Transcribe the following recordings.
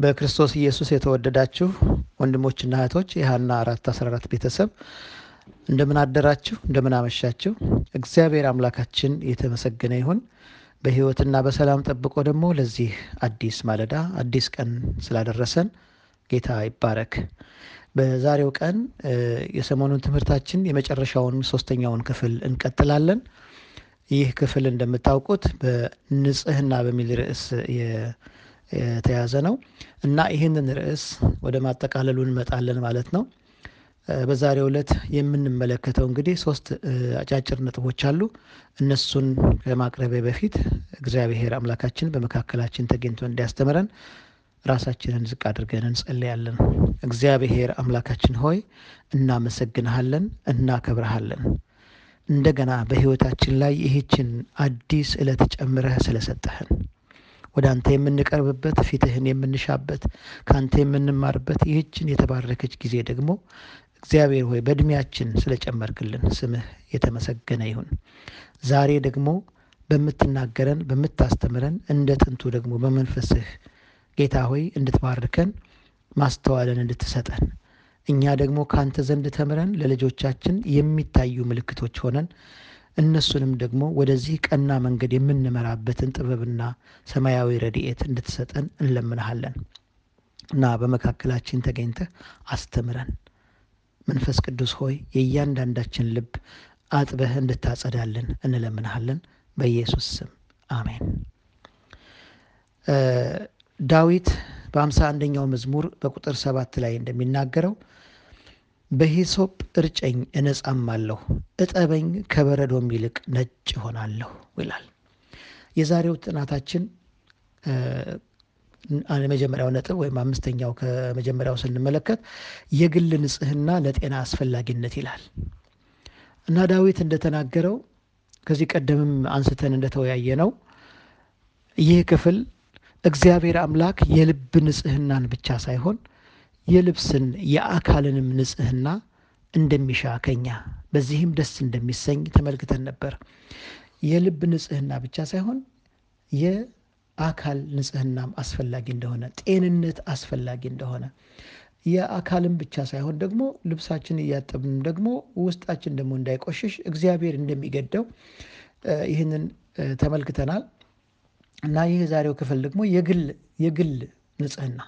በክርስቶስ ኢየሱስ የተወደዳችሁ ወንድሞችና እህቶች የሀና አራት አስራ አራት ቤተሰብ እንደምን አደራችሁ? እንደምን አመሻችሁ? እግዚአብሔር አምላካችን የተመሰገነ ይሁን። በሕይወትና በሰላም ጠብቆ ደግሞ ለዚህ አዲስ ማለዳ አዲስ ቀን ስላደረሰን ጌታ ይባረክ። በዛሬው ቀን የሰሞኑን ትምህርታችን የመጨረሻውን ሶስተኛውን ክፍል እንቀጥላለን። ይህ ክፍል እንደምታውቁት በንጽህና በሚል ርዕስ የተያዘ ነው እና ይህንን ርዕስ ወደ ማጠቃለሉ እንመጣለን ማለት ነው። በዛሬው ዕለት የምንመለከተው እንግዲህ ሶስት አጫጭር ነጥቦች አሉ። እነሱን ከማቅረቢያ በፊት እግዚአብሔር አምላካችን በመካከላችን ተገኝቶ እንዲያስተምረን ራሳችንን ዝቅ አድርገን እንጸልያለን። እግዚአብሔር አምላካችን ሆይ እናመሰግንሃለን፣ እናከብረሃለን። እንደገና በሕይወታችን ላይ ይህችን አዲስ ዕለት ጨምረህ ስለሰጠህን ወደ አንተ የምንቀርብበት ፊትህን የምንሻበት ከአንተ የምንማርበት ይህችን የተባረከች ጊዜ ደግሞ እግዚአብሔር ሆይ በእድሜያችን ስለጨመርክልን ስምህ የተመሰገነ ይሁን። ዛሬ ደግሞ በምትናገረን በምታስተምረን እንደ ጥንቱ ደግሞ በመንፈስህ ጌታ ሆይ እንድትባርከን ማስተዋልን እንድትሰጠን እኛ ደግሞ ከአንተ ዘንድ ተምረን ለልጆቻችን የሚታዩ ምልክቶች ሆነን እነሱንም ደግሞ ወደዚህ ቀና መንገድ የምንመራበትን ጥበብና ሰማያዊ ረድኤት እንድትሰጠን እንለምንሃለን እና በመካከላችን ተገኝተህ አስተምረን። መንፈስ ቅዱስ ሆይ የእያንዳንዳችን ልብ አጥበህ እንድታጸዳልን እንለምንሃለን። በኢየሱስ ስም አሜን። ዳዊት በአምሳ አንደኛው መዝሙር በቁጥር ሰባት ላይ እንደሚናገረው በሂሶጵ እርጨኝ እነጻማለሁ፣ እጠበኝ ከበረዶም ይልቅ ነጭ እሆናለሁ ይላል። የዛሬው ጥናታችን የመጀመሪያው ነጥብ ወይም አምስተኛው ከመጀመሪያው ስንመለከት የግል ንጽህና ለጤና አስፈላጊነት ይላል እና ዳዊት እንደተናገረው ከዚህ ቀደምም አንስተን እንደተወያየ ነው ይህ ክፍል እግዚአብሔር አምላክ የልብ ንጽህናን ብቻ ሳይሆን የልብስን የአካልንም ንጽህና እንደሚሻ ከኛ በዚህም ደስ እንደሚሰኝ ተመልክተን ነበር። የልብ ንጽህና ብቻ ሳይሆን የአካል ንጽህናም አስፈላጊ እንደሆነ፣ ጤንነት አስፈላጊ እንደሆነ የአካልም ብቻ ሳይሆን ደግሞ ልብሳችን እያጠብንም ደግሞ ውስጣችን ደግሞ እንዳይቆሽሽ እግዚአብሔር እንደሚገደው ይህንን ተመልክተናል። እና ይህ የዛሬው ክፍል ደግሞ የግል የግል ንጽህና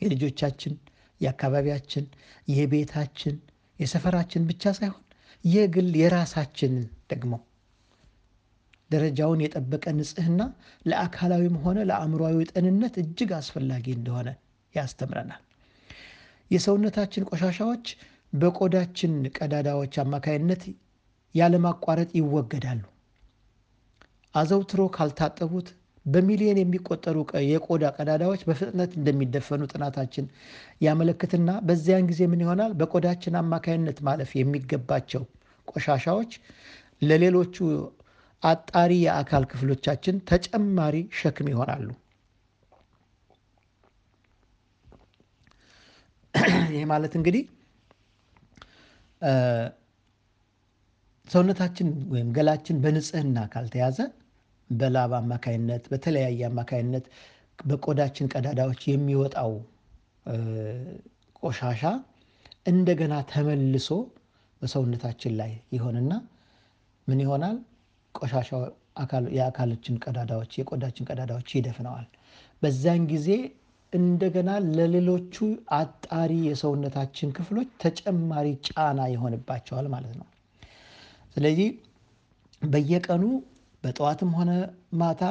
የልጆቻችን፣ የአካባቢያችን፣ የቤታችን፣ የሰፈራችን ብቻ ሳይሆን የግል የራሳችንን ደግሞ ደረጃውን የጠበቀ ንጽህና ለአካላዊም ሆነ ለአእምሯዊ ጤንነት እጅግ አስፈላጊ እንደሆነ ያስተምረናል። የሰውነታችን ቆሻሻዎች በቆዳችን ቀዳዳዎች አማካይነት ያለማቋረጥ ይወገዳሉ። አዘውትሮ ካልታጠቡት በሚሊዮን የሚቆጠሩ የቆዳ ቀዳዳዎች በፍጥነት እንደሚደፈኑ ጥናታችን ያመለክትና በዚያን ጊዜ ምን ይሆናል? በቆዳችን አማካይነት ማለፍ የሚገባቸው ቆሻሻዎች ለሌሎቹ አጣሪ የአካል ክፍሎቻችን ተጨማሪ ሸክም ይሆናሉ። ይህ ማለት እንግዲህ ሰውነታችን ወይም ገላችን በንጽህና ካልተያዘ በላብ አማካይነት በተለያየ አማካይነት በቆዳችን ቀዳዳዎች የሚወጣው ቆሻሻ እንደገና ተመልሶ በሰውነታችን ላይ ይሆንና ምን ይሆናል? ቆሻሻ የአካላችን ቀዳዳዎች የቆዳችን ቀዳዳዎች ይደፍነዋል። በዛን ጊዜ እንደገና ለሌሎቹ አጣሪ የሰውነታችን ክፍሎች ተጨማሪ ጫና ይሆንባቸዋል ማለት ነው። ስለዚህ በየቀኑ በጠዋትም ሆነ ማታ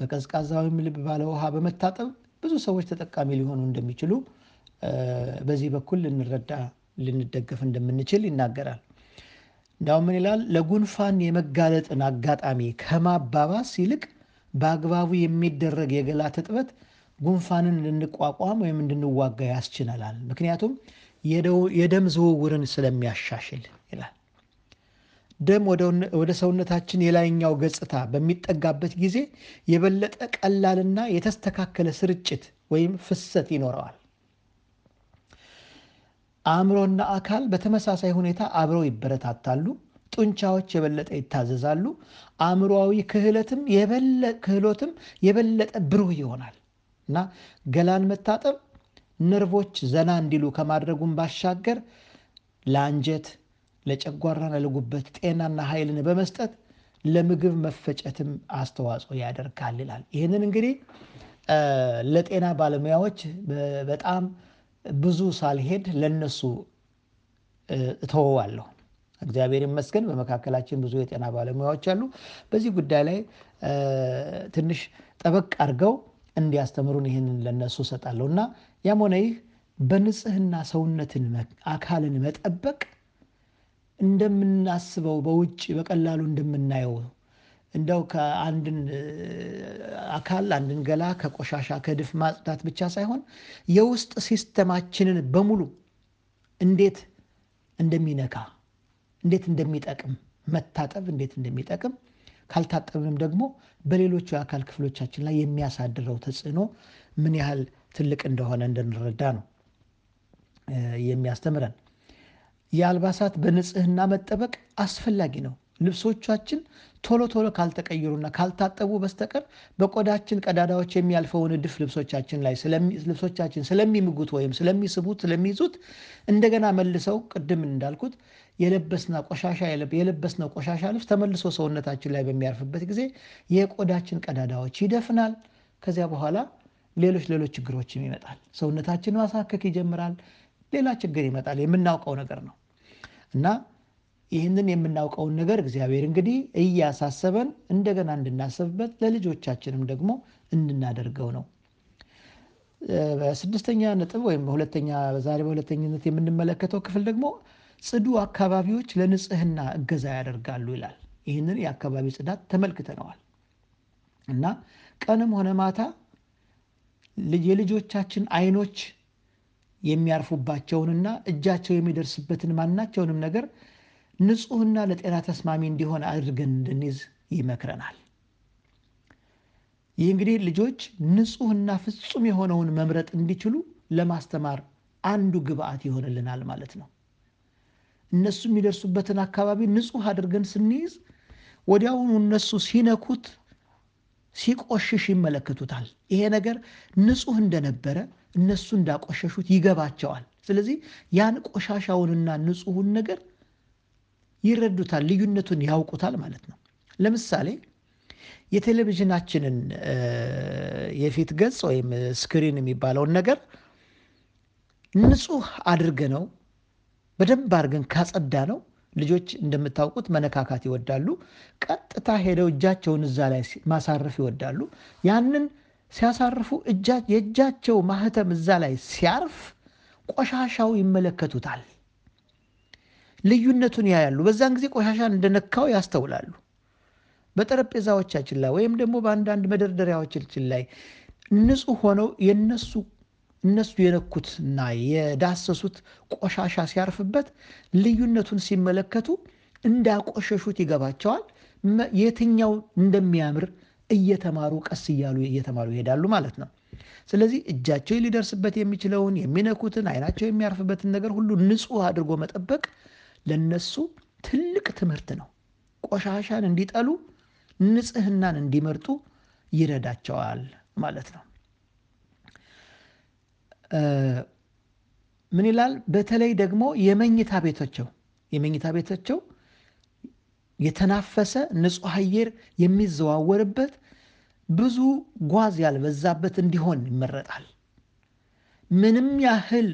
በቀዝቃዛ ወይም ልብ ባለ ውሃ በመታጠብ ብዙ ሰዎች ተጠቃሚ ሊሆኑ እንደሚችሉ በዚህ በኩል ልንረዳ ልንደገፍ እንደምንችል ይናገራል። እንዲያውም ምን ይላል? ለጉንፋን የመጋለጥን አጋጣሚ ከማባባስ ይልቅ በአግባቡ የሚደረግ የገላ ትጥበት ጉንፋንን እንድንቋቋም ወይም እንድንዋጋ ያስችለናል። ምክንያቱም የደም ዝውውርን ስለሚያሻሽል ይላል። ደም ወደ ሰውነታችን የላይኛው ገጽታ በሚጠጋበት ጊዜ የበለጠ ቀላልና የተስተካከለ ስርጭት ወይም ፍሰት ይኖረዋል። አእምሮና አካል በተመሳሳይ ሁኔታ አብረው ይበረታታሉ። ጡንቻዎች የበለጠ ይታዘዛሉ። አእምሮዊ ክህሎትም የበለጠ ብሩህ ይሆናል። እና ገላን መታጠብ ነርቮች ዘና እንዲሉ ከማድረጉም ባሻገር ለአንጀት፣ ለጨጓራና ለጉበት ጤናና ኃይልን በመስጠት ለምግብ መፈጨትም አስተዋጽኦ ያደርጋል ይላል። ይህንን እንግዲህ ለጤና ባለሙያዎች በጣም ብዙ ሳልሄድ ለነሱ እተወዋለሁ። እግዚአብሔር ይመስገን በመካከላችን ብዙ የጤና ባለሙያዎች አሉ። በዚህ ጉዳይ ላይ ትንሽ ጠበቅ አድርገው እንዲያስተምሩን ይህንን ለነሱ እሰጣለሁ እና ያም ሆነ ይህ በንጽህና ሰውነትን አካልን መጠበቅ እንደምናስበው በውጭ በቀላሉ እንደምናየው እንደው ከአንድን አካል አንድን ገላ ከቆሻሻ ከድፍ ማጽዳት ብቻ ሳይሆን የውስጥ ሲስተማችንን በሙሉ እንዴት እንደሚነካ እንዴት እንደሚጠቅም መታጠብ እንዴት እንደሚጠቅም ካልታጠብንም ደግሞ በሌሎቹ የአካል ክፍሎቻችን ላይ የሚያሳድረው ተጽዕኖ ምን ያህል ትልቅ እንደሆነ እንድንረዳ ነው የሚያስተምረን። የአልባሳት በንጽህና መጠበቅ አስፈላጊ ነው። ልብሶቻችን ቶሎ ቶሎ ካልተቀየሩና ካልታጠቡ በስተቀር በቆዳችን ቀዳዳዎች የሚያልፈውን እድፍ ልብሶቻችን ላይ ልብሶቻችን ስለሚምጉት ወይም ስለሚስቡት ስለሚይዙት እንደገና መልሰው ቅድም እንዳልኩት የለበስና ቆሻሻ የለበስነው ቆሻሻ ልብስ ተመልሶ ሰውነታችን ላይ በሚያርፍበት ጊዜ የቆዳችን ቀዳዳዎች ይደፍናል። ከዚያ በኋላ ሌሎች ሌሎች ችግሮችም ይመጣል። ሰውነታችን ማሳከክ ይጀምራል። ሌላ ችግር ይመጣል። የምናውቀው ነገር ነው እና ይህንን የምናውቀውን ነገር እግዚአብሔር እንግዲህ እያሳሰበን እንደገና እንድናስብበት ለልጆቻችንም ደግሞ እንድናደርገው ነው። በስድስተኛ ነጥብ ወይም በሁለተኛ ዛሬ በሁለተኝነት የምንመለከተው ክፍል ደግሞ ጽዱ አካባቢዎች ለንጽህና እገዛ ያደርጋሉ ይላል። ይህንን የአካባቢ ጽዳት ተመልክተነዋል እና ቀንም ሆነ ማታ የልጆቻችን አይኖች የሚያርፉባቸውንና እጃቸው የሚደርስበትን ማናቸውንም ነገር ንጹሕና ለጤና ተስማሚ እንዲሆን አድርገን እንድንይዝ ይመክረናል። ይህ እንግዲህ ልጆች ንጹሕና ፍጹም የሆነውን መምረጥ እንዲችሉ ለማስተማር አንዱ ግብአት ይሆንልናል ማለት ነው። እነሱ የሚደርሱበትን አካባቢ ንጹሕ አድርገን ስንይዝ ወዲያውኑ እነሱ ሲነኩት ሲቆሽሽ ይመለከቱታል። ይሄ ነገር ንጹሕ እንደነበረ እነሱ እንዳቆሸሹት ይገባቸዋል። ስለዚህ ያን ቆሻሻውንና ንጹሑን ነገር ይረዱታል፣ ልዩነቱን ያውቁታል ማለት ነው። ለምሳሌ የቴሌቪዥናችንን የፊት ገጽ ወይም screen የሚባለውን ነገር ንጹሕ አድርገነው በደንብ አድርገን ካጸዳነው ልጆች እንደምታውቁት መነካካት ይወዳሉ። ቀጥታ ሄደው እጃቸውን እዛ ላይ ማሳረፍ ይወዳሉ። ያንን ሲያሳርፉ የእጃቸው ማህተም እዛ ላይ ሲያርፍ ቆሻሻው ይመለከቱታል። ልዩነቱን ያያሉ። በዛን ጊዜ ቆሻሻን እንደነካው ያስተውላሉ። በጠረጴዛዎቻችን ላይ ወይም ደግሞ በአንዳንድ መደርደሪያዎቻችን ላይ ንጹሕ ሆነው የነሱ እነሱ የነኩትና የዳሰሱት ቆሻሻ ሲያርፍበት ልዩነቱን ሲመለከቱ እንዳቆሸሹት ይገባቸዋል። የትኛው እንደሚያምር እየተማሩ ቀስ እያሉ እየተማሩ ይሄዳሉ ማለት ነው። ስለዚህ እጃቸው ሊደርስበት የሚችለውን የሚነኩትን፣ አይናቸው የሚያርፍበትን ነገር ሁሉ ንጹሕ አድርጎ መጠበቅ ለነሱ ትልቅ ትምህርት ነው። ቆሻሻን እንዲጠሉ፣ ንጽህናን እንዲመርጡ ይረዳቸዋል ማለት ነው። ምን ይላል? በተለይ ደግሞ የመኝታ ቤታቸው የመኝታ ቤታቸው የተናፈሰ ንጹሕ አየር የሚዘዋወርበት ብዙ ጓዝ ያልበዛበት እንዲሆን ይመረጣል። ምንም ያህል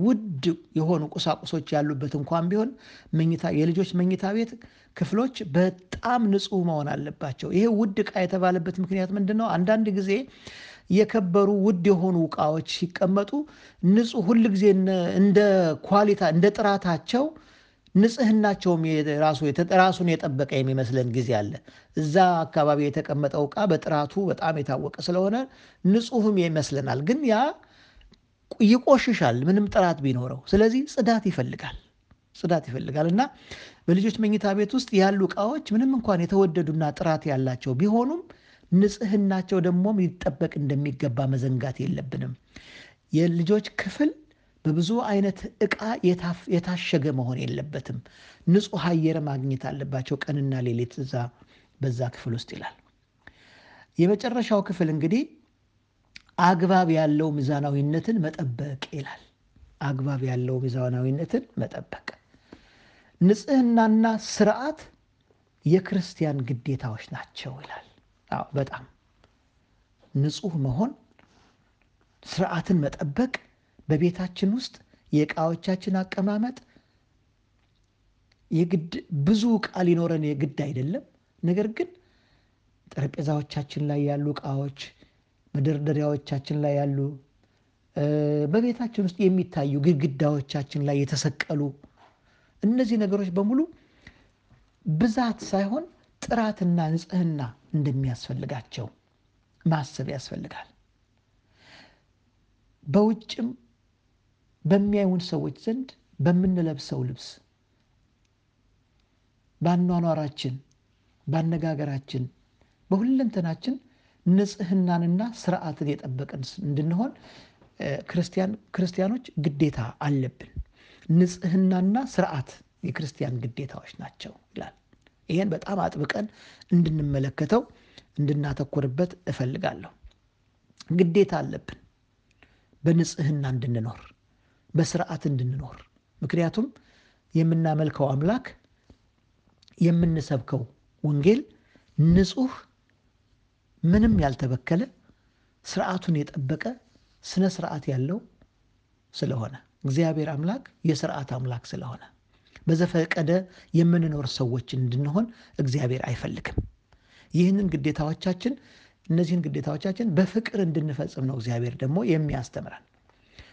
ውድ የሆኑ ቁሳቁሶች ያሉበት እንኳን ቢሆን መኝታ የልጆች መኝታ ቤት ክፍሎች በጣም ንጹሕ መሆን አለባቸው። ይሄ ውድ ዕቃ የተባለበት ምክንያት ምንድን ነው? አንዳንድ ጊዜ የከበሩ ውድ የሆኑ ዕቃዎች ሲቀመጡ ንጹሕ ሁል ጊዜ እንደ ኳሊታ እንደ ጥራታቸው ንጽህናቸውም ራሱን የጠበቀ የሚመስለን ጊዜ አለ። እዛ አካባቢ የተቀመጠው ዕቃ በጥራቱ በጣም የታወቀ ስለሆነ ንጹሕም ይመስለናል። ግን ያ ይቆሽሻል ምንም ጥራት ቢኖረው። ስለዚህ ጽዳት ይፈልጋል ጽዳት ይፈልጋል እና በልጆች መኝታ ቤት ውስጥ ያሉ ዕቃዎች ምንም እንኳን የተወደዱና ጥራት ያላቸው ቢሆኑም ንጽህናቸው ደግሞ ሊጠበቅ እንደሚገባ መዘንጋት የለብንም። የልጆች ክፍል በብዙ አይነት ዕቃ የታሸገ መሆን የለበትም። ንጹሕ አየር ማግኘት አለባቸው ቀንና ሌሊት እዛ በዛ ክፍል ውስጥ ይላል። የመጨረሻው ክፍል እንግዲህ አግባብ ያለው ሚዛናዊነትን መጠበቅ ይላል። አግባብ ያለው ሚዛናዊነትን መጠበቅ፣ ንጽህናና ስርዓት የክርስቲያን ግዴታዎች ናቸው ይላል። አዎ በጣም ንጹህ መሆን፣ ስርዓትን መጠበቅ፣ በቤታችን ውስጥ የእቃዎቻችን አቀማመጥ የግድ ብዙ ዕቃ ሊኖረን የግድ አይደለም። ነገር ግን ጠረጴዛዎቻችን ላይ ያሉ ዕቃዎች፣ መደርደሪያዎቻችን ላይ ያሉ በቤታችን ውስጥ የሚታዩ ግድግዳዎቻችን ላይ የተሰቀሉ እነዚህ ነገሮች በሙሉ ብዛት ሳይሆን ጥራትና ንጽህና እንደሚያስፈልጋቸው ማሰብ ያስፈልጋል። በውጭም በሚያዩን ሰዎች ዘንድ በምንለብሰው ልብስ፣ በአኗኗራችን፣ በአነጋገራችን፣ በሁለንተናችን ንጽህናንና ስርዓትን የጠበቅን እንድንሆን ክርስቲያኖች ግዴታ አለብን። ንጽህናና ስርዓት የክርስቲያን ግዴታዎች ናቸው ይላል። ይህን በጣም አጥብቀን እንድንመለከተው እንድናተኩርበት እፈልጋለሁ። ግዴታ አለብን በንጽህና እንድንኖር፣ በስርዓት እንድንኖር። ምክንያቱም የምናመልከው አምላክ የምንሰብከው ወንጌል ንጹህ፣ ምንም ያልተበከለ፣ ስርዓቱን የጠበቀ ስነ ስርዓት ያለው ስለሆነ እግዚአብሔር አምላክ የስርዓት አምላክ ስለሆነ በዘፈቀደ የምንኖር ሰዎች እንድንሆን እግዚአብሔር አይፈልግም። ይህንን ግዴታዎቻችን እነዚህን ግዴታዎቻችን በፍቅር እንድንፈጽም ነው እግዚአብሔር ደግሞ የሚያስተምረን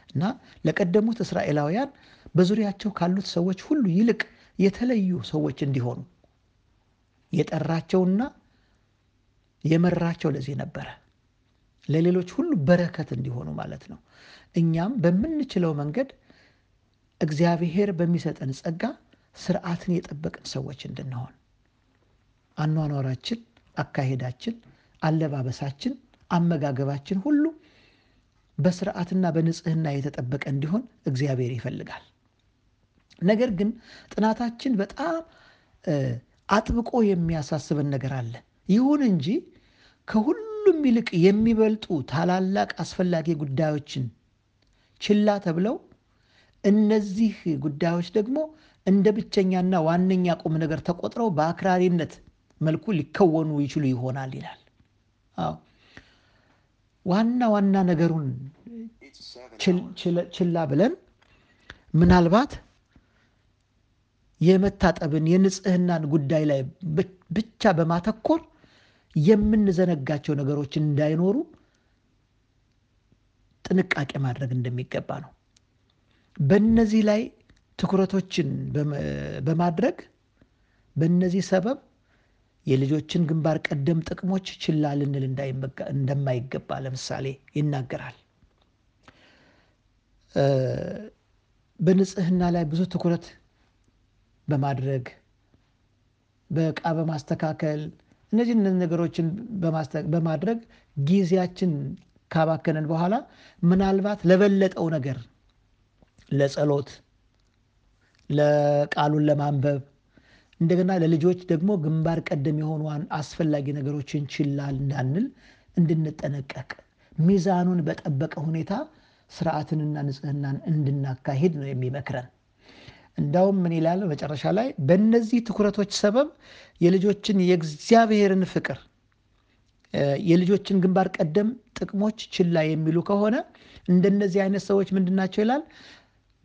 እና ለቀደሙት እስራኤላውያን በዙሪያቸው ካሉት ሰዎች ሁሉ ይልቅ የተለዩ ሰዎች እንዲሆኑ የጠራቸውና የመራቸው ለዚህ ነበረ። ለሌሎች ሁሉ በረከት እንዲሆኑ ማለት ነው። እኛም በምንችለው መንገድ እግዚአብሔር በሚሰጠን ጸጋ ስርዓትን የጠበቅን ሰዎች እንድንሆን አኗኗራችን፣ አካሄዳችን፣ አለባበሳችን፣ አመጋገባችን ሁሉ በስርዓትና በንጽህና የተጠበቀ እንዲሆን እግዚአብሔር ይፈልጋል። ነገር ግን ጥናታችን በጣም አጥብቆ የሚያሳስበን ነገር አለ። ይሁን እንጂ ከሁሉም ይልቅ የሚበልጡ ታላላቅ አስፈላጊ ጉዳዮችን ችላ ተብለው እነዚህ ጉዳዮች ደግሞ እንደ ብቸኛና ዋነኛ ቁም ነገር ተቆጥረው በአክራሪነት መልኩ ሊከወኑ ይችሉ ይሆናል ይላል። አዎ ዋና ዋና ነገሩን ችላ ብለን ምናልባት የመታጠብን የንጽህናን ጉዳይ ላይ ብቻ በማተኮር የምንዘነጋቸው ነገሮች እንዳይኖሩ ጥንቃቄ ማድረግ እንደሚገባ ነው። በእነዚህ ላይ ትኩረቶችን በማድረግ በእነዚህ ሰበብ የልጆችን ግንባር ቀደም ጥቅሞች ችላ ልንል እንደማይገባ ለምሳሌ ይናገራል። በንጽህና ላይ ብዙ ትኩረት በማድረግ በዕቃ በማስተካከል እነዚህ ነገሮችን በማድረግ ጊዜያችን ካባከነን በኋላ ምናልባት ለበለጠው ነገር ለጸሎት፣ ለቃሉን ለማንበብ እንደገና ለልጆች ደግሞ ግንባር ቀደም የሆኑ አስፈላጊ ነገሮችን ችላ እንዳንል እንድንጠነቀቅ ሚዛኑን በጠበቀ ሁኔታ ስርዓትንና ንጽህናን እንድናካሂድ ነው የሚመክረን። እንዳውም ምን ይላል መጨረሻ ላይ በእነዚህ ትኩረቶች ሰበብ የልጆችን የእግዚአብሔርን ፍቅር የልጆችን ግንባር ቀደም ጥቅሞች ችላ የሚሉ ከሆነ እንደነዚህ አይነት ሰዎች ምንድን ናቸው ይላል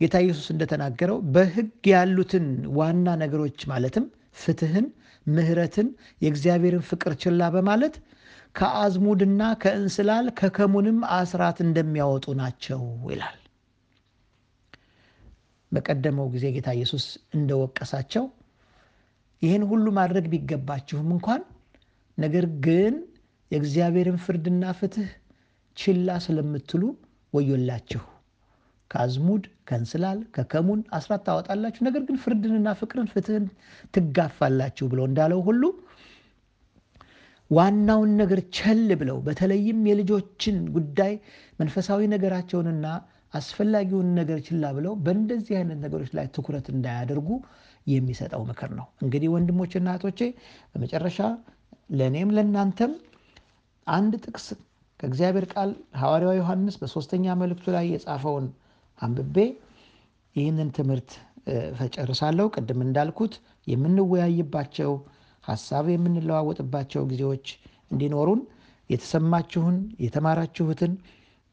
ጌታ ኢየሱስ እንደተናገረው በሕግ ያሉትን ዋና ነገሮች ማለትም ፍትህን፣ ምሕረትን፣ የእግዚአብሔርን ፍቅር ችላ በማለት ከአዝሙድና ከእንስላል ከከሙንም አስራት እንደሚያወጡ ናቸው ይላል። በቀደመው ጊዜ ጌታ ኢየሱስ እንደወቀሳቸው ይህን ሁሉ ማድረግ ቢገባችሁም እንኳን ነገር ግን የእግዚአብሔርን ፍርድና ፍትህ ችላ ስለምትሉ ወዮላችሁ። ከአዝሙድ ከእንስላል ከከሙን አስራት ታወጣላችሁ፣ ነገር ግን ፍርድንና ፍቅርን ፍትህን ትጋፋላችሁ ብሎ እንዳለው ሁሉ ዋናውን ነገር ቸል ብለው በተለይም የልጆችን ጉዳይ መንፈሳዊ ነገራቸውንና አስፈላጊውን ነገር ችላ ብለው በእንደዚህ አይነት ነገሮች ላይ ትኩረት እንዳያደርጉ የሚሰጠው ምክር ነው። እንግዲህ ወንድሞችና እህቶቼ በመጨረሻ ለእኔም ለእናንተም አንድ ጥቅስ ከእግዚአብሔር ቃል ሐዋርያው ዮሐንስ በሦስተኛ መልእክቱ ላይ የጻፈውን አንብቤ ይህንን ትምህርት ፈጨርሳለሁ። ቅድም እንዳልኩት የምንወያይባቸው ሀሳብ የምንለዋወጥባቸው ጊዜዎች እንዲኖሩን የተሰማችሁን የተማራችሁትን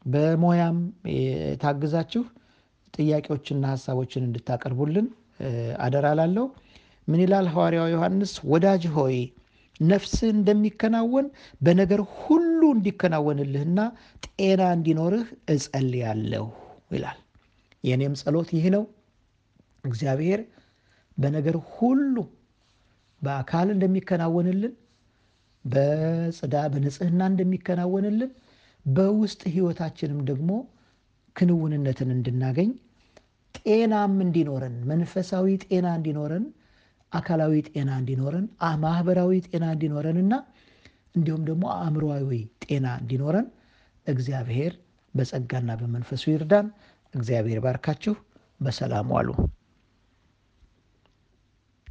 በሙያም የታግዛችሁ ጥያቄዎችና ሀሳቦችን እንድታቀርቡልን አደራ ላለሁ። ምን ይላል ሐዋርያው ዮሐንስ? ወዳጅ ሆይ ነፍስህ እንደሚከናወን በነገር ሁሉ እንዲከናወንልህና ጤና እንዲኖርህ እጸልያለሁ ይላል። የእኔም ጸሎት ይህ ነው። እግዚአብሔር በነገር ሁሉ በአካል እንደሚከናወንልን፣ በጽዳ በንጽህና እንደሚከናወንልን፣ በውስጥ ህይወታችንም ደግሞ ክንውንነትን እንድናገኝ ጤናም እንዲኖረን መንፈሳዊ ጤና እንዲኖረን አካላዊ ጤና እንዲኖረን ማህበራዊ ጤና እንዲኖረንና እንዲሁም ደግሞ አእምሮዊ ጤና እንዲኖረን እግዚአብሔር በጸጋና በመንፈሱ ይርዳን። እግዚአብሔር ባርካችሁ። በሰላም ዋሉ።